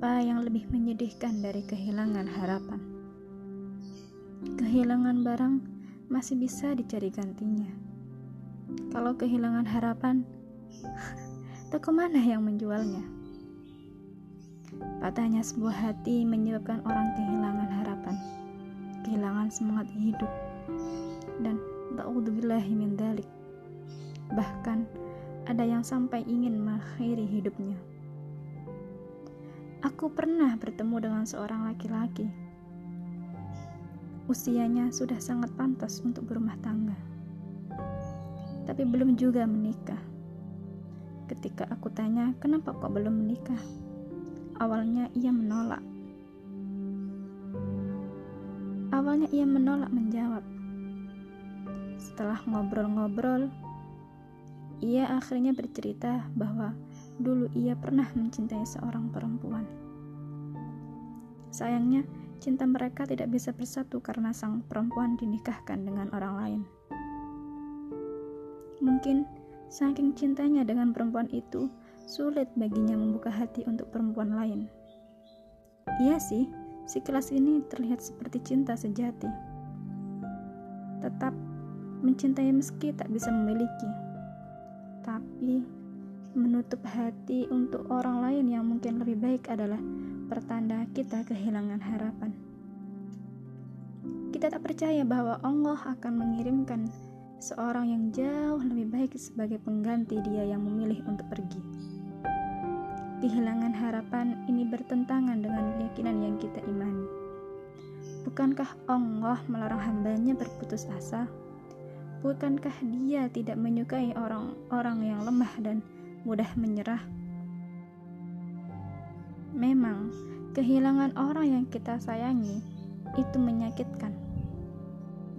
ada yang lebih menyedihkan dari kehilangan harapan. Kehilangan barang masih bisa dicari gantinya. Kalau kehilangan harapan, toko mana yang menjualnya? Patahnya sebuah hati menyebabkan orang kehilangan harapan, kehilangan semangat hidup, dan min dalik. Bahkan ada yang sampai ingin mengakhiri hidupnya. Aku pernah bertemu dengan seorang laki-laki. Usianya sudah sangat pantas untuk berumah tangga, tapi belum juga menikah. Ketika aku tanya, "Kenapa kok belum menikah?" Awalnya ia menolak. Awalnya ia menolak menjawab. Setelah ngobrol-ngobrol, ia akhirnya bercerita bahwa Dulu ia pernah mencintai seorang perempuan. Sayangnya, cinta mereka tidak bisa bersatu karena sang perempuan dinikahkan dengan orang lain. Mungkin saking cintanya dengan perempuan itu, sulit baginya membuka hati untuk perempuan lain. Iya sih, si kelas ini terlihat seperti cinta sejati. Tetap mencintai meski tak bisa memiliki. Tapi menutup hati untuk orang lain yang mungkin lebih baik adalah pertanda kita kehilangan harapan. Kita tak percaya bahwa Allah akan mengirimkan seorang yang jauh lebih baik sebagai pengganti dia yang memilih untuk pergi. Kehilangan harapan ini bertentangan dengan keyakinan yang kita imani. Bukankah Allah melarang hambanya berputus asa? Bukankah dia tidak menyukai orang-orang yang lemah dan mudah menyerah. Memang, kehilangan orang yang kita sayangi itu menyakitkan.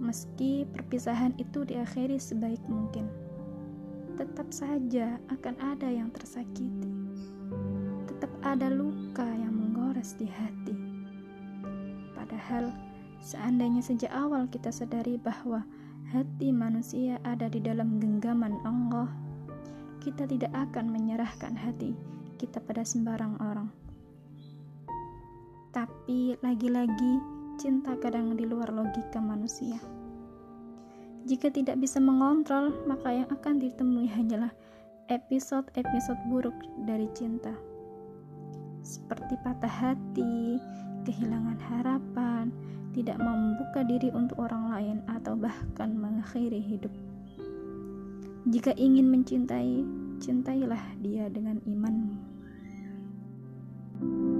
Meski perpisahan itu diakhiri sebaik mungkin, tetap saja akan ada yang tersakiti. Tetap ada luka yang menggores di hati. Padahal, seandainya sejak awal kita sadari bahwa hati manusia ada di dalam genggaman Allah kita tidak akan menyerahkan hati kita pada sembarang orang. Tapi lagi-lagi, cinta kadang di luar logika manusia. Jika tidak bisa mengontrol, maka yang akan ditemui hanyalah episode-episode buruk dari cinta. Seperti patah hati, kehilangan harapan, tidak membuka diri untuk orang lain, atau bahkan mengakhiri hidup. Jika ingin mencintai, cintailah dia dengan imanmu. thank you